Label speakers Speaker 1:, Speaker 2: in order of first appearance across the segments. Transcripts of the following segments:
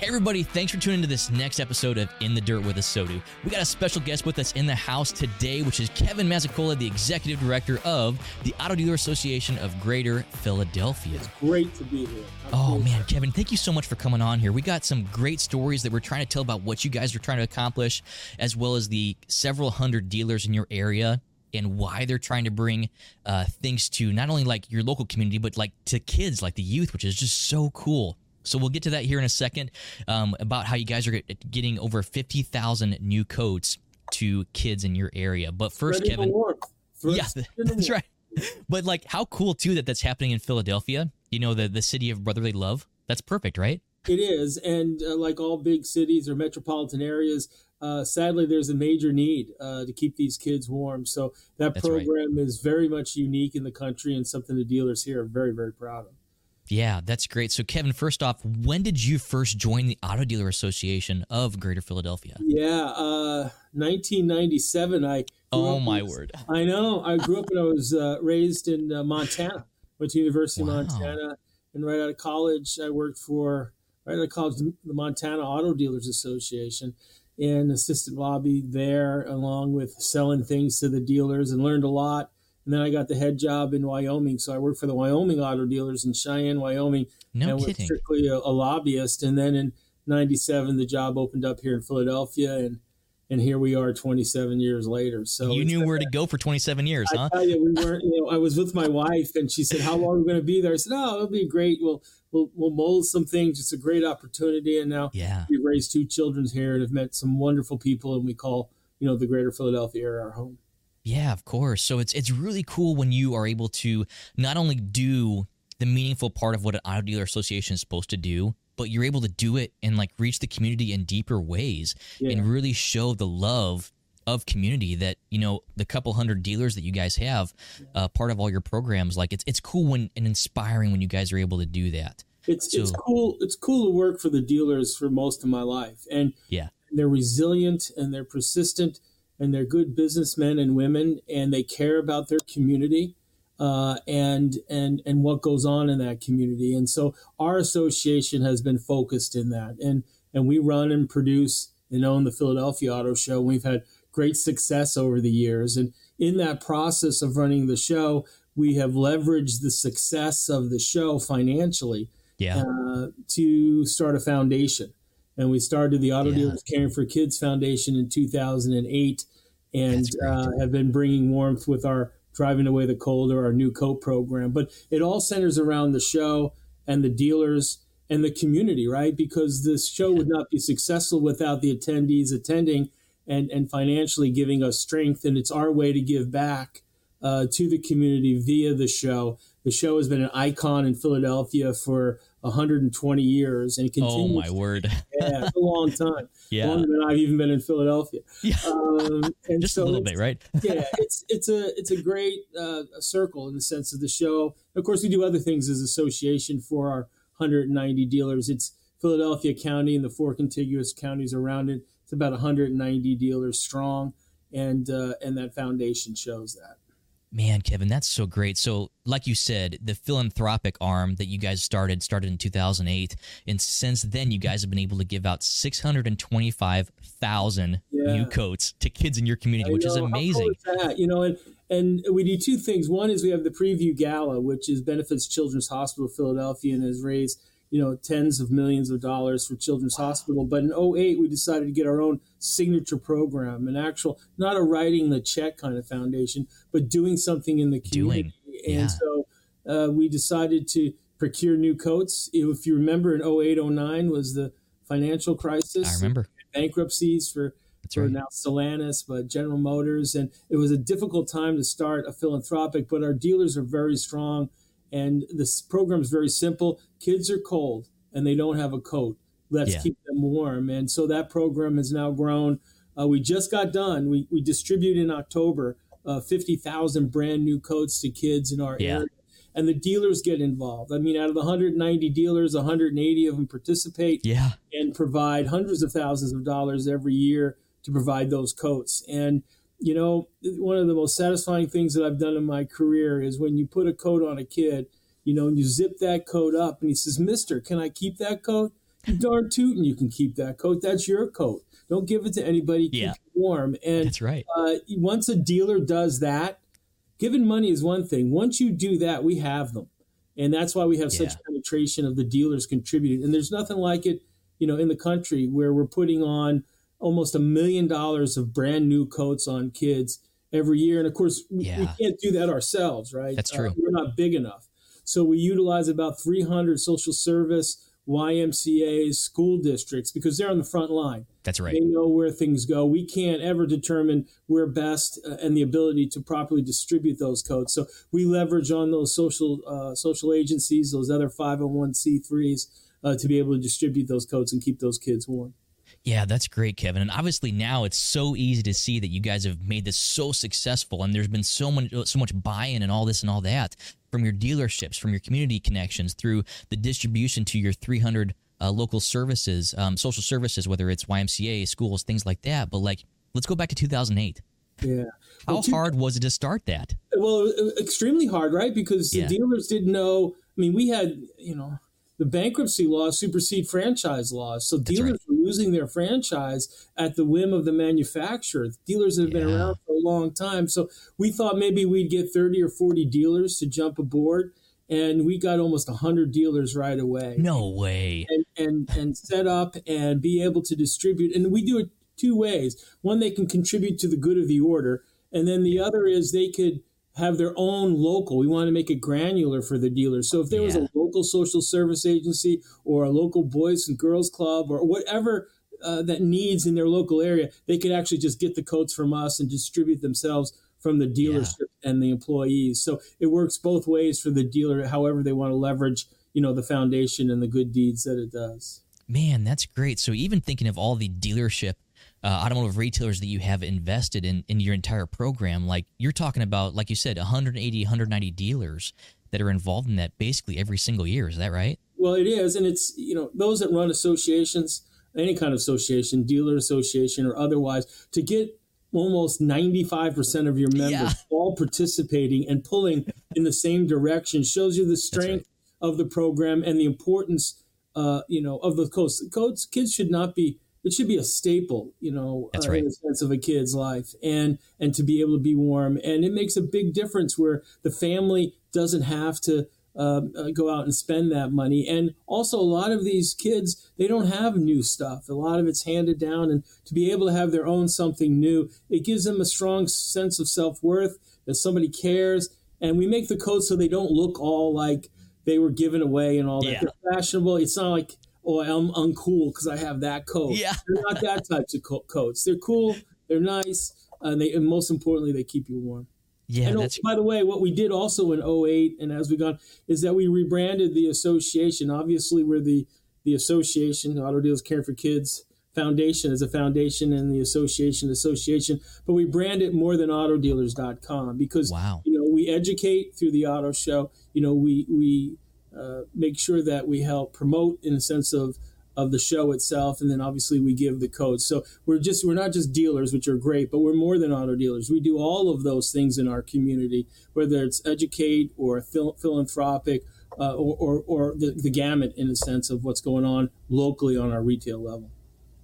Speaker 1: Hey, everybody, thanks for tuning into this next episode of In the Dirt with ASOTU. We got a special guest with us in the house today, which is Kevin Mazzucola, the Executive Director of the Auto Dealer Association of Greater Philadelphia.
Speaker 2: It's great to be here. I'm
Speaker 1: Oh, man, Kevin, thank you so much for coming on here. We got some great stories that we're trying to tell about what you guys are trying to accomplish, as well as the several hundred dealers in your area and why they're trying to bring uh, things to not only like your local community, but like to kids, like the youth, which is just so cool. So we'll get to that here in a second um, about how you guys are getting over 50,000 new coats to kids in your area. But first,
Speaker 2: Spreading
Speaker 1: Kevin, yeah, that's right. But like, how cool too that that's happening in Philadelphia. You know, the the city of brotherly love. That's perfect, right?
Speaker 2: It is, and uh, like all big cities or metropolitan areas, uh, sadly, there's a major need uh, to keep these kids warm. So that
Speaker 1: That's right.
Speaker 2: program is very much unique in the country and something the dealers here are very, very proud of.
Speaker 1: Yeah, that's great. So, Kevin, first off, when did you first join the Auto Dealer Association of Greater Philadelphia?
Speaker 2: Yeah, uh, 1997. I
Speaker 1: Oh my
Speaker 2: in-
Speaker 1: word!
Speaker 2: I know. I grew up and I was uh, raised in uh, Montana. Went to University
Speaker 1: Wow.
Speaker 2: of Montana, and right out of college, I worked for right out of college the Montana Auto Dealers Association, and assistant lobby there, along with selling things to the dealers, and learned a lot. And then I got the head job in Wyoming, so I worked for the Wyoming Auto Dealers in Cheyenne, Wyoming,
Speaker 1: No
Speaker 2: and was strictly a, a lobbyist. And then in '97, the job opened up here in Philadelphia, and and here we are 27 years later. So
Speaker 1: you knew where to go for 27 years,
Speaker 2: I
Speaker 1: huh?
Speaker 2: tell you, we weren't. You know, I was with my wife, and she said, "How long are we going to be there?" I said, "Oh, it'll be great. We'll we'll we'll mold some things. It's a great opportunity." And now
Speaker 1: Yeah.
Speaker 2: we've raised two children here and have met some wonderful people, and we call you know the Greater Philadelphia area our home.
Speaker 1: Yeah, of course. So it's it's really cool when you are able to not only do the meaningful part of what an auto dealer association is supposed to do, but you're able to do it and like reach the community in deeper ways
Speaker 2: Yeah.
Speaker 1: and really show the love of community that you know the couple hundred dealers that you guys have uh, part of all your programs like it's it's cool when and inspiring when you guys are able to do that
Speaker 2: It's
Speaker 1: So-
Speaker 2: it's cool. It's cool to work for the dealers for most of my life, and
Speaker 1: yeah
Speaker 2: they're resilient and they're persistent and they're good businessmen and women and they care about their community uh, and and and what goes on in that community. And so our association has been focused in that. And and we run and produce and own the Philadelphia Auto Show we've had great success over the years. And in that process of running the show we have leveraged the success of the show financially
Speaker 1: yeah.
Speaker 2: uh, to start a foundation. And we started the Auto
Speaker 1: Yeah.
Speaker 2: Dealers Caring for Kids Foundation in 2008 and uh, have been bringing warmth with our Driving Away the Cold or our new coat program. But it all centers around the show and the dealers and the community, right? Because this show would not be successful without the attendees attending and, and financially giving us strength. And it's our way to give back uh, to the community via the show. The show has been an icon in Philadelphia for 120 years and it
Speaker 1: oh
Speaker 2: continues.
Speaker 1: my word
Speaker 2: Yeah, it's a long time.
Speaker 1: yeah
Speaker 2: Longer than I've even been in Philadelphia.
Speaker 1: Yeah.
Speaker 2: Um, and
Speaker 1: just
Speaker 2: so
Speaker 1: a little bit right
Speaker 2: yeah, it's it's a it's a great uh, circle in the sense of the show. Of course, we do other things as association for our 190 dealers. It's Philadelphia County and the four contiguous counties around it. It's about 190 dealers strong, and uh, and that foundation shows that.
Speaker 1: Man, Kevin, that's so great. So, like you said, the philanthropic arm that you guys started started in 2008, and since then, you guys have been able to give out 625,000
Speaker 2: Yeah.
Speaker 1: new coats to kids in your community,
Speaker 2: I
Speaker 1: which is
Speaker 2: know, cool
Speaker 1: amazing.
Speaker 2: is that? You know, and and we do two things. One is we have the preview gala, which is benefits Children's Hospital of Philadelphia and has raised you know tens of millions of dollars for Children's Hospital. But in 08, we decided to get our own signature program, an actual not a writing the check kind of foundation, but doing something in the community.
Speaker 1: yeah.
Speaker 2: And so uh, we decided to procure new coats. If you remember, in 08, 09 was the financial crisis.
Speaker 1: I remember.
Speaker 2: bankruptcies for
Speaker 1: That's
Speaker 2: for
Speaker 1: right.
Speaker 2: now Stellantis, but General Motors, and it was a difficult time to start a philanthropic. But our dealers are very strong, and this program is very simple. Kids are cold and they don't have a coat. Let's
Speaker 1: Yeah.
Speaker 2: keep them warm, and so that program has now grown. Uh, we just got done. We we distribute in October uh, fifty thousand brand new coats to kids in our
Speaker 1: Yeah.
Speaker 2: area. And the dealers get involved. I mean, out of the 190 dealers, 180 of them participate
Speaker 1: Yeah.
Speaker 2: and provide hundreds of thousands of dollars every year to provide those coats. And you know, one of the most satisfying things that I've done in my career is when you put a coat on a kid, you know, and you zip that coat up, and he says, "Mister, can I keep that coat?" You darn tootin', you can keep that coat. That's your coat. Don't give it to anybody. Keep
Speaker 1: Yeah.
Speaker 2: it warm. And
Speaker 1: That's right.
Speaker 2: uh, once a dealer does that, giving money is one thing. Once you do that, we have them, and that's why we have such penetration of the dealers contributing. And there's nothing like it, you know, in the country where we're putting on almost a million dollars of brand new coats on kids every year. And of course, we, we can't do that ourselves, right?
Speaker 1: That's
Speaker 2: Uh,
Speaker 1: true.
Speaker 2: we're not big enough, so we utilize about 300 social service. YMCA's, school districts, because they're on the front line.
Speaker 1: That's right.
Speaker 2: They know where things go. We can't ever determine where best uh, and the ability to properly distribute those codes. So we leverage on those social uh, social agencies, those other 501c3s, uh, to be able to distribute those codes and keep those kids warm.
Speaker 1: Yeah, that's great, Kevin. And obviously now it's so easy to see that you guys have made this so successful, and there's been so much so much buy-in and all this and all that from your dealerships, from your community connections, through the distribution to your 300 uh, local services, um, social services, whether it's YMCA, schools, things like that. But like, let's go back to 2008.
Speaker 2: Yeah.
Speaker 1: How
Speaker 2: Well, two-
Speaker 1: hard was it to start that?
Speaker 2: Well, extremely hard, right? Because
Speaker 1: Yeah.
Speaker 2: the dealers didn't know. I mean, we had, you know, the bankruptcy laws supersede franchise laws. So dealers
Speaker 1: right.
Speaker 2: were losing their franchise at the whim of the manufacturer. Dealers that have been
Speaker 1: Yeah.
Speaker 2: around for a long time. So we thought maybe we'd get 30 or 40 dealers to jump aboard. And we got almost 100 dealers right away
Speaker 1: No way.
Speaker 2: and, and and set up and be able to distribute. And we do it two ways. One, they can contribute to the good of the order, and then the other is they could have their own local. We want to make it granular for the dealers. So if there was a local social service agency or a local boys and girls club or whatever. Uh, that needs in their local area, they could actually just get the coats from us and distribute themselves from the dealership and the employees. So it works both ways for the dealer, however they want to leverage, you know, the foundation and the good deeds that it does.
Speaker 1: Man, that's great. So even thinking of all the dealership, uh, automotive retailers that you have invested in in your entire program, like you're talking about, like you said, 180, 190 dealers that are involved in that basically every single year. Is that right?
Speaker 2: Well, it is, and it's you know those that run associations, any kind of association, dealer association or otherwise, to get almost ninety five percent of your members
Speaker 1: Yeah.
Speaker 2: all participating and pulling in the same direction shows you the strength of the program and the importance, uh, you know, of the codes. Codes kids should not be. It should be a staple, you know,
Speaker 1: That's
Speaker 2: uh,
Speaker 1: right.
Speaker 2: in the sense of a kid's life, and and to be able to be warm, and it makes a big difference where the family doesn't have to um, uh, go out and spend that money. And also, a lot of these kids, they don't have new stuff. A lot of it's handed down. And to be able to have their own something new, it gives them a strong sense of self worth that somebody cares. And we make the coats so they don't look all like they were given away and all that.
Speaker 1: Yeah.
Speaker 2: They're fashionable. It's not like, oh, I'm uncool because I have that coat.
Speaker 1: Yeah.
Speaker 2: They're not that types of co- coats. They're cool. They're nice. And, they, and most importantly, they keep you warm.
Speaker 1: Yeah,
Speaker 2: And oh,
Speaker 1: that's
Speaker 2: by the way, what we did also in 08 and as we gone is that we rebranded the association. Obviously, we're the the association, Auto Dealers Caring for Kids Foundation as a foundation and the association association, but we brand it more than autodealers.com because
Speaker 1: wow.
Speaker 2: you know we educate through the auto show. You know, we we uh, make sure that we help promote in the sense of of the show itself, and then obviously we give the codes. So we're just we're not just dealers, which are great, but we're more than auto dealers. We do all of those things in our community, whether it's educate or phil- philanthropic. Uh, or, or, or the, the gamut in a sense of what's going on locally on our retail level.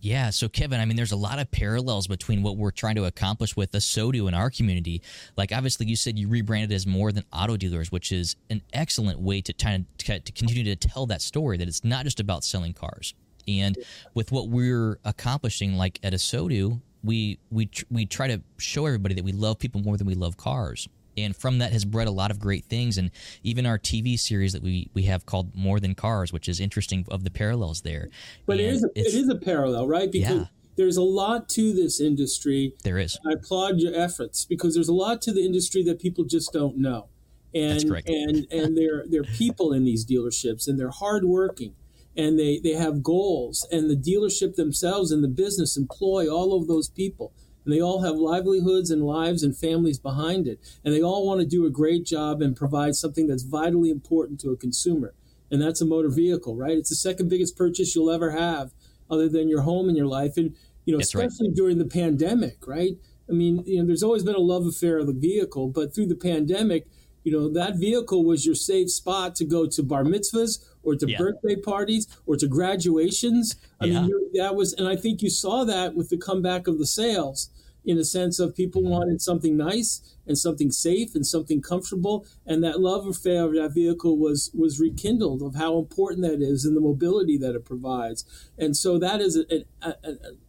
Speaker 1: Yeah, so Kevin, I mean, there's a lot of parallels between what we're trying to accomplish with the ASOTU in our community. Like, obviously, you said you rebranded as more than auto dealers, which is an excellent way to of to continue to tell that story that it's not just about selling cars. And with what we're accomplishing, like at ASOTU, we we tr- we try to show everybody that we love people more than we love cars. And from that has bred a lot of great things, and even our TV series that we, we have called More Than Cars, which is interesting of the parallels there.
Speaker 2: But
Speaker 1: And
Speaker 2: is a,
Speaker 1: it's-
Speaker 2: a parallel, right? Because
Speaker 1: Yeah.
Speaker 2: there's a lot to this industry.
Speaker 1: there is.
Speaker 2: I applaud your efforts because there's a lot to the industry that people just don't know. And
Speaker 1: That's correct.
Speaker 2: and and they're they're people in these dealerships and they're hardworking and they they have goals and the dealership themselves and the business employ all of those people and they all have livelihoods and lives and families behind it and they all want to do a great job and provide something that's vitally important to a consumer and that's a motor vehicle right it's the second biggest purchase you'll ever have other than your home and your life and you know
Speaker 1: That's right.
Speaker 2: especially during the pandemic right i mean you know there's always been a love affair of the vehicle but through the pandemic you know that vehicle was your safe spot to go to bar mitzvahs or to
Speaker 1: Yeah.
Speaker 2: birthday parties or to graduations. I
Speaker 1: Yeah.
Speaker 2: mean, that was, and I think you saw that with the comeback of the sales in a sense of people
Speaker 1: Mm-hmm.
Speaker 2: wanted something nice and something safe and something comfortable. And that love affair of that vehicle was was rekindled of how important that is and the mobility that it provides. And so that is an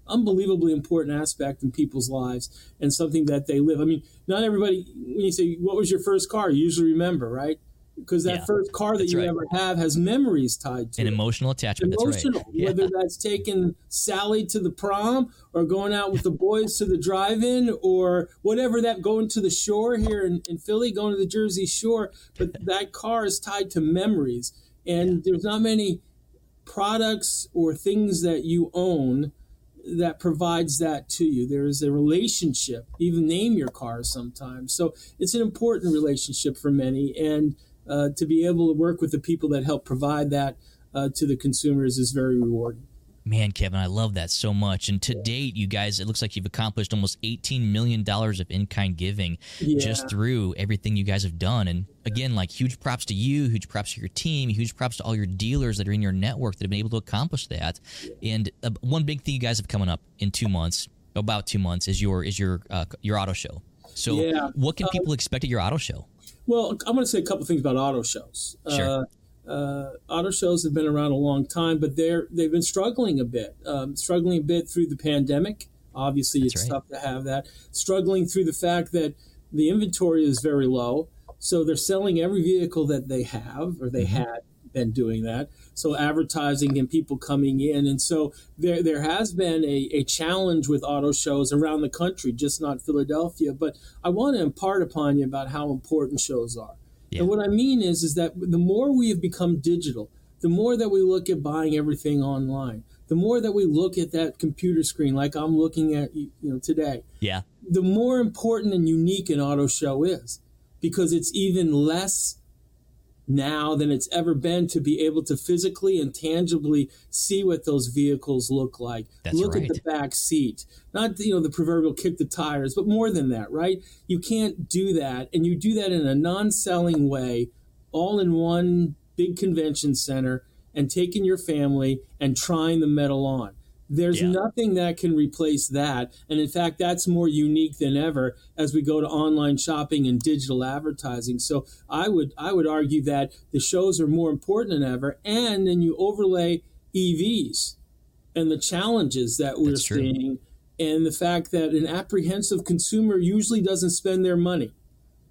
Speaker 2: unbelievably important aspect in people's lives and something that they live. I mean not everybody when you say what was your first car? You usually remember right because that
Speaker 1: Yeah,
Speaker 2: first car that you
Speaker 1: right.
Speaker 2: ever have has memories tied to
Speaker 1: An
Speaker 2: it
Speaker 1: emotional attachment.
Speaker 2: emotional,
Speaker 1: That's right. Yeah.
Speaker 2: whether that's taking Sally to the prom or going out with the boys to the drive-in or whatever that going to the shore here in, in Philly, going to the Jersey Shore. But that car is tied to memories, and there's not many products or things that you own that provides that to you. There is a relationship. Even name your car sometimes. So it's an important relationship for many, and uh, to be able to work with the people that help provide that uh, to the consumers is very rewarding.
Speaker 1: Man, Kevin, I love that so much. And to date, you guys, it looks like you've accomplished almost $18 million of in kind giving
Speaker 2: Yeah.
Speaker 1: just through everything you guys have done. And again, like huge props to you, huge props to your team, huge props to all your dealers that are in your network that have been able to accomplish that. And uh, one big thing you guys have coming up in two months, about two months, is your is your uh, your auto show. So,
Speaker 2: Yeah.
Speaker 1: what can people expect at your auto show?
Speaker 2: Well, I'm going to say a couple things about auto shows.
Speaker 1: Sure.
Speaker 2: Uh, uh, auto shows have been around a long time, but they're they've been struggling a bit, um, struggling a bit through the pandemic. Obviously,
Speaker 1: That's
Speaker 2: it's
Speaker 1: right.
Speaker 2: tough to have that. Struggling through the fact that the inventory is very low, so they're selling every vehicle that they have or they had been doing that. So advertising and people coming in, and so there there has been a, a challenge with auto shows around the country, just not Philadelphia. But I want to impart upon you about how important shows are.
Speaker 1: Yeah.
Speaker 2: And what I mean is, is that the more we have become digital, the more that we look at buying everything online, the more that we look at that computer screen, like I'm looking at you know today,
Speaker 1: Yeah.
Speaker 2: the more important and unique an auto show is, because it's even less now than it's ever been to be able to physically and tangibly see what those vehicles look like.
Speaker 1: That's
Speaker 2: look
Speaker 1: right.
Speaker 2: at the back seat, not you know the proverbial kick the tires, but more than that, right? You can't do that, and you do that in a non-selling way, all in one big convention center, and taking your family and trying the metal on. There's
Speaker 1: Yeah.
Speaker 2: nothing that can replace that. And in fact, that's more unique than ever as we go to online shopping and digital advertising. So I would I would argue that the shows are more important than ever. And then you overlay EVs and the challenges that we're
Speaker 1: That's true.
Speaker 2: seeing and the fact that an apprehensive consumer usually doesn't spend their money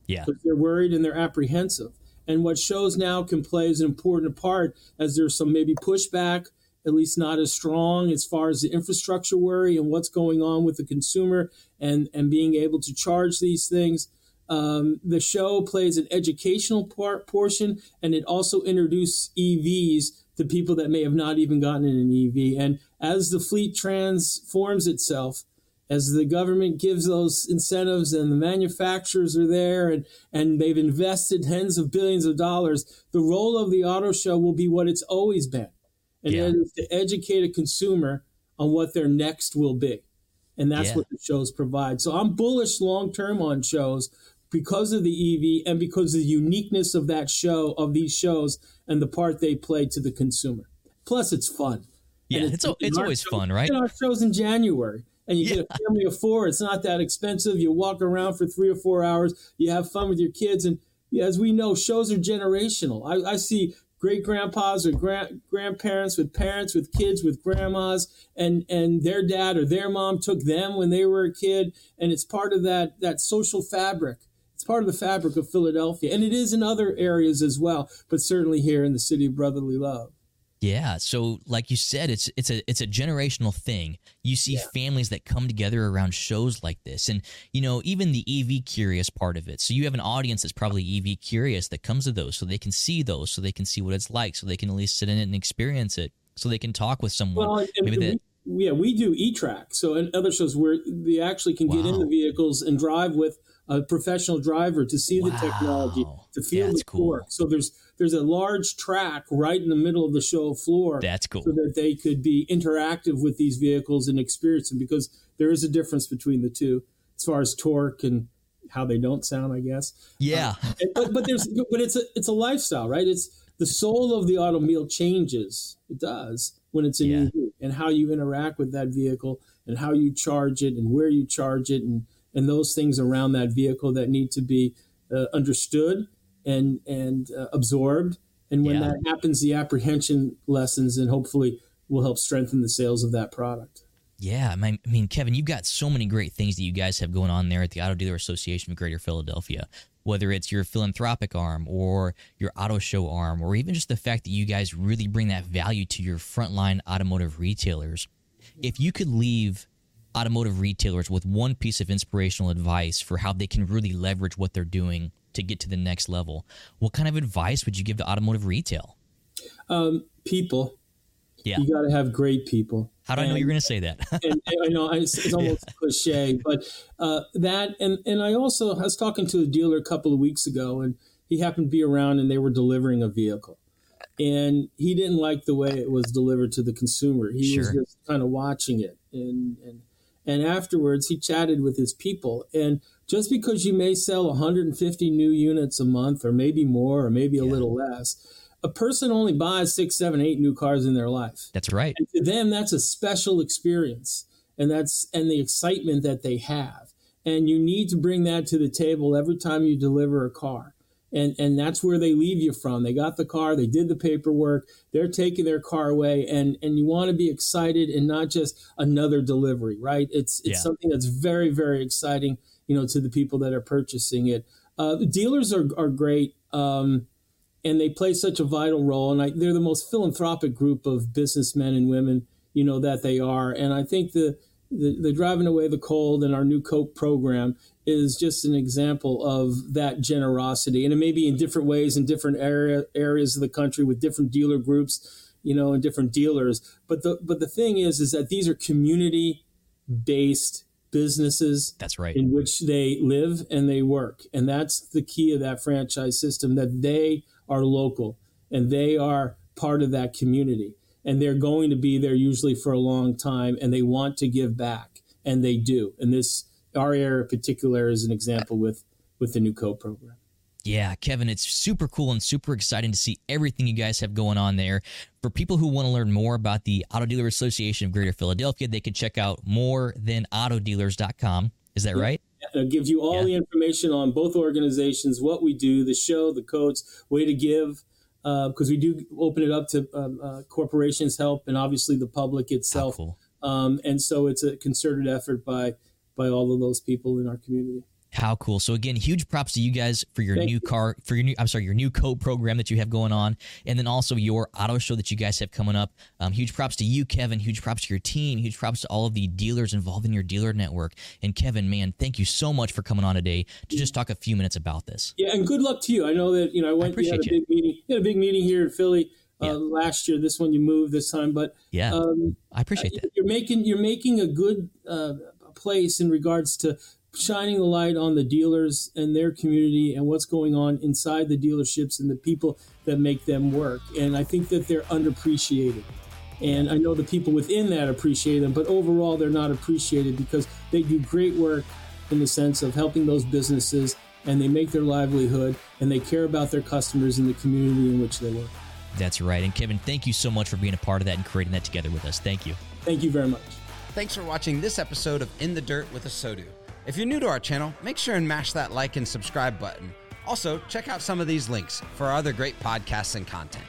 Speaker 1: Yeah.
Speaker 2: because they're worried and they're apprehensive. And what shows now can play as an important part as there's some maybe pushback, at least not as strong as far as the infrastructure worry and what's going on with the consumer and, and being able to charge these things. Um, the show plays an educational part portion and it also introduces EVs to people that may have not even gotten in an EV. And as the fleet transforms itself, as the government gives those incentives and the manufacturers are there and, and they've invested tens of billions of dollars, the role of the auto show will be what it's always been. And
Speaker 1: Yeah.
Speaker 2: that is to educate a consumer on what their next will be. And that's
Speaker 1: Yeah.
Speaker 2: what the shows provide. So I'm bullish long term on shows because of the EV and because of the uniqueness of that show, of these shows, and the part they play to the consumer. Plus, it's fun.
Speaker 1: Yeah.
Speaker 2: And
Speaker 1: It's,
Speaker 2: in
Speaker 1: it's always
Speaker 2: show-
Speaker 1: fun, right?
Speaker 2: our shows in January, and you
Speaker 1: Yeah.
Speaker 2: get a family of four. It's not that expensive. You walk around for three or four hours. You have fun with your kids, and as we know, shows are generational. I, I see great grandpas or grand, grandparents with parents with kids with grandmas and and their dad or their mom took them when they were a kid and it's part of that that social fabric. It's part of the fabric of Philadelphia and it is in other areas as well but certainly here in the city of brotherly love
Speaker 1: Yeah, so like you said, it's it's a it's a generational thing. You see families that come together around shows like this, and you know even the EV curious part of it. So you have an audience that's probably EV curious that comes to those, so they can see those, so they can see what it's like, so they can at least sit in it and experience it, so they can talk with someone.
Speaker 2: Well,
Speaker 1: Maybe that
Speaker 2: we, yeah, we do e-track. So in other shows where they actually can get in the vehicles and drive with a professional driver to see the technology, to feel
Speaker 1: That's
Speaker 2: the
Speaker 1: cool.
Speaker 2: torque. So there's there's a large track right in the middle of the show floor.
Speaker 1: that's cool.
Speaker 2: so that they could be interactive with these vehicles and experience them because there is a difference between the two as far as torque and how they don't sound, I guess.
Speaker 1: Yeah,
Speaker 2: And- but but there's but it's a it's a lifestyle, right? It's the soul of the automobile changes. It does when it's in yeah. And how you interact with that vehicle and how you charge it and where you charge it and, and those things around that vehicle that need to be uh, understood and, and uh, absorbed. And when yeah. that happens, the apprehension lessens and hopefully will help strengthen the sales of that product.
Speaker 1: Yeah, I mean, Kevin, you've got so many great things that you guys have going on there at the Auto Dealer Association of Greater Philadelphia. Whether it's your philanthropic arm or your auto show arm, or even just the fact that you guys really bring that value to your frontline automotive retailers. If you could leave automotive retailers with one piece of inspirational advice for how they can really leverage what they're doing to get to the next level, what kind of advice would you give to automotive retail?
Speaker 2: Um, people
Speaker 1: yeah.
Speaker 2: You got to have great people.
Speaker 1: How do and, I know you're going to say that?
Speaker 2: and, and, I know it's, it's almost yeah. cliche, but uh, that and and I also I was talking to a dealer a couple of weeks ago, and he happened to be around, and they were delivering a vehicle, and he didn't like the way it was delivered to the consumer. He sure. was just kind of watching it, and and and afterwards he chatted with his people, and just because you may sell 150 new units a month, or maybe more, or maybe a yeah. little less a person only buys six, seven, eight new cars in their life.
Speaker 1: That's right.
Speaker 2: And to them, that's a special experience, and that's and the excitement that they have. And you need to bring that to the table every time you deliver a car. And and that's where they leave you from. They got the car, they did the paperwork, they're taking their car away, and and you want to be excited and not just another delivery, right? It's it's yeah. something that's very very exciting, you know, to the people that are purchasing it. Uh, the dealers are are great. Um, and they play such a vital role. And I, they're the most philanthropic group of businessmen and women, you know, that they are. And I think the, the, the driving away the cold and our new Coke program is just an example of that generosity. And it may be in different ways in different area, areas of the country with different dealer groups, you know, and different dealers. But the but the thing is, is that these are community based businesses
Speaker 1: that's right
Speaker 2: in which they live and they work and that's the key of that franchise system that they are local and they are part of that community and they're going to be there usually for a long time and they want to give back and they do and this our area in particular is an example with with the new Coke program
Speaker 1: yeah, Kevin, it's super cool and super exciting to see everything you guys have going on there. For people who want to learn more about the Auto Dealer Association of Greater Philadelphia, they can check out more than autodealers.com. Is that right?
Speaker 2: It gives you all yeah. the information on both organizations, what we do, the show, the codes, way to give, because uh, we do open it up to um, uh, corporations' help and obviously the public itself.
Speaker 1: Cool.
Speaker 2: Um, and so it's a concerted effort by by all of those people in our community.
Speaker 1: How cool! So again, huge props to you guys for your Thank new you. car, for your new I'm sorry, your new Coke program that you have going on, and then also your auto show that you guys have coming up. Um, huge props to you, Kevin. Huge props to your team. Huge props to all of the dealers involved in your dealer network. And Kevin, man, thank you so much for coming on today to just talk a few minutes about this.
Speaker 2: Yeah, and good luck to you. I know that you know I went. I appreciate you had a big meeting. You had a big meeting here in Philly. Uh, yeah. last year. This one you moved this time, but
Speaker 1: yeah, um, I appreciate that.
Speaker 2: You're making you're making a good uh, place in regards to shining the light on the dealers and their community and what's going on inside the dealerships and the people that make them work. And I think that they're underappreciated. And I know the people within that appreciate them, but overall they're not appreciated because they do great work in the sense of helping those businesses and they make their livelihood and they care about their customers in the community in which they work.
Speaker 1: That's right. And Kevin, thank you so much for being a part of that and creating that together with us. Thank you.
Speaker 2: Thank you very much.
Speaker 3: Thanks for watching this episode of In the Dirt with ASOTU. If you're new to our channel, make sure and mash that like and subscribe button. Also, check out some of these links for our other great podcasts and content.